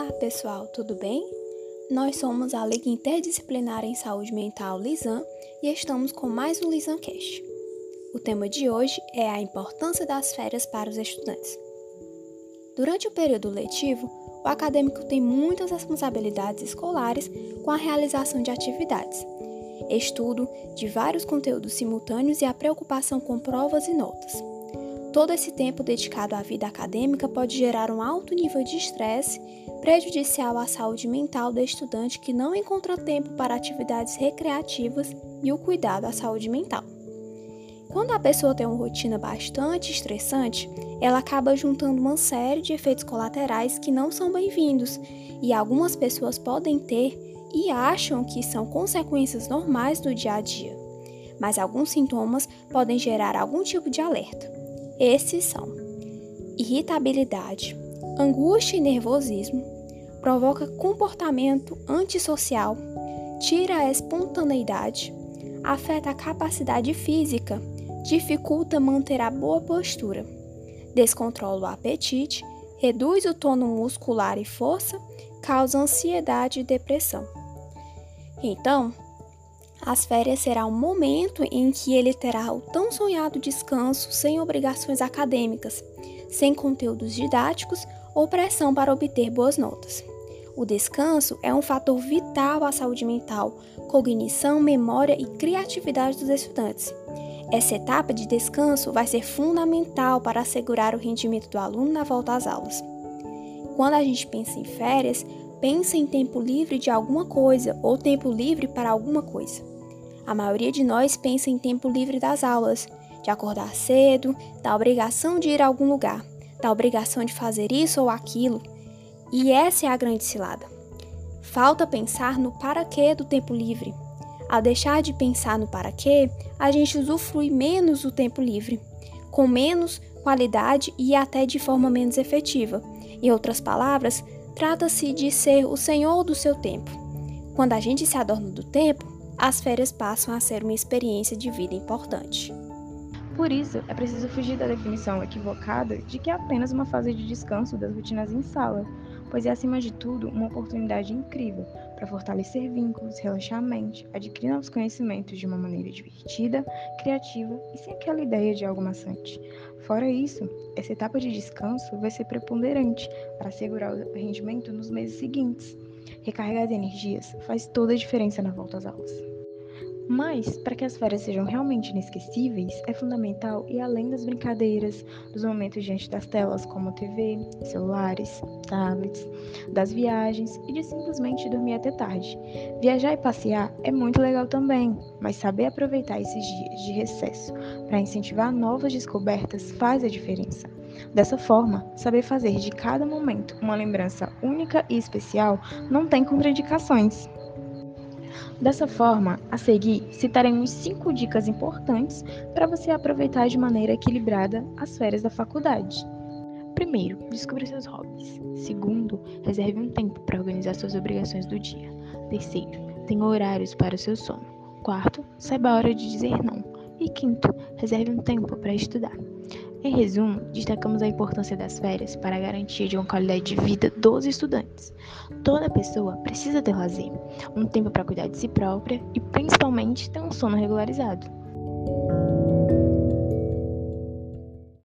Olá pessoal, tudo bem? Nós somos a Liga Interdisciplinar em Saúde Mental Lisan e estamos com mais um Lisan Cast. O tema de hoje é a importância das férias para os estudantes. Durante o período letivo, o acadêmico tem muitas responsabilidades escolares com a realização de atividades, estudo de vários conteúdos simultâneos e a preocupação com provas e notas. Todo esse tempo dedicado à vida acadêmica pode gerar um alto nível de estresse, prejudicial à saúde mental do estudante que não encontra tempo para atividades recreativas e o cuidado à saúde mental. Quando a pessoa tem uma rotina bastante estressante, ela acaba juntando uma série de efeitos colaterais que não são bem-vindos e algumas pessoas podem ter e acham que são consequências normais do dia a dia. Mas alguns sintomas podem gerar algum tipo de alerta. Esses são irritabilidade, angústia e nervosismo, provoca comportamento antissocial, tira a espontaneidade, afeta a capacidade física, dificulta manter a boa postura, descontrola o apetite, reduz o tono muscular e força, causa ansiedade e depressão. Então, as férias será um momento em que ele terá o tão sonhado descanso sem obrigações acadêmicas, sem conteúdos didáticos ou pressão para obter boas notas. O descanso é um fator vital à saúde mental, cognição, memória e criatividade dos estudantes. Essa etapa de descanso vai ser fundamental para assegurar o rendimento do aluno na volta às aulas. Quando a gente pensa em férias, pensa em tempo livre de alguma coisa ou tempo livre para alguma coisa. A maioria de nós pensa em tempo livre das aulas, de acordar cedo, da obrigação de ir a algum lugar, da obrigação de fazer isso ou aquilo. E essa é a grande cilada. Falta pensar no para quê do tempo livre. Ao deixar de pensar no para quê, a gente usufrui menos do tempo livre, com menos qualidade e até de forma menos efetiva. Em outras palavras, trata-se de ser o senhor do seu tempo. Quando a gente se adorna do tempo, as férias passam a ser uma experiência de vida importante. Por isso, é preciso fugir da definição equivocada de que é apenas uma fase de descanso das rotinas em sala, pois é, acima de tudo, uma oportunidade incrível para fortalecer vínculos, relaxar a mente, adquirir novos conhecimentos de uma maneira divertida, criativa e sem aquela ideia de algo maçante. Fora isso, essa etapa de descanso vai ser preponderante para assegurar o rendimento nos meses seguintes. Recarregar as energias faz toda a diferença na volta às aulas. Mas, para que as férias sejam realmente inesquecíveis, é fundamental ir além das brincadeiras, dos momentos diante das telas como TV, celulares, tablets, das viagens e de simplesmente dormir até tarde. Viajar e passear é muito legal também, mas saber aproveitar esses dias de recesso para incentivar novas descobertas faz a diferença. Dessa forma, saber fazer de cada momento uma lembrança única e especial não tem contraindicações. Dessa forma, a seguir, citaremos cinco dicas importantes para você aproveitar de maneira equilibrada as férias da faculdade. Primeiro, descubra seus hobbies. Segundo, reserve um tempo para organizar suas obrigações do dia. Terceiro, tenha horários para o seu sono. Quarto, saiba a hora de dizer não. E quinto, reserve um tempo para estudar. Em resumo, destacamos a importância das férias para a garantia de uma qualidade de vida dos estudantes. Toda pessoa precisa ter lazer, um tempo para cuidar de si própria e principalmente ter um sono regularizado.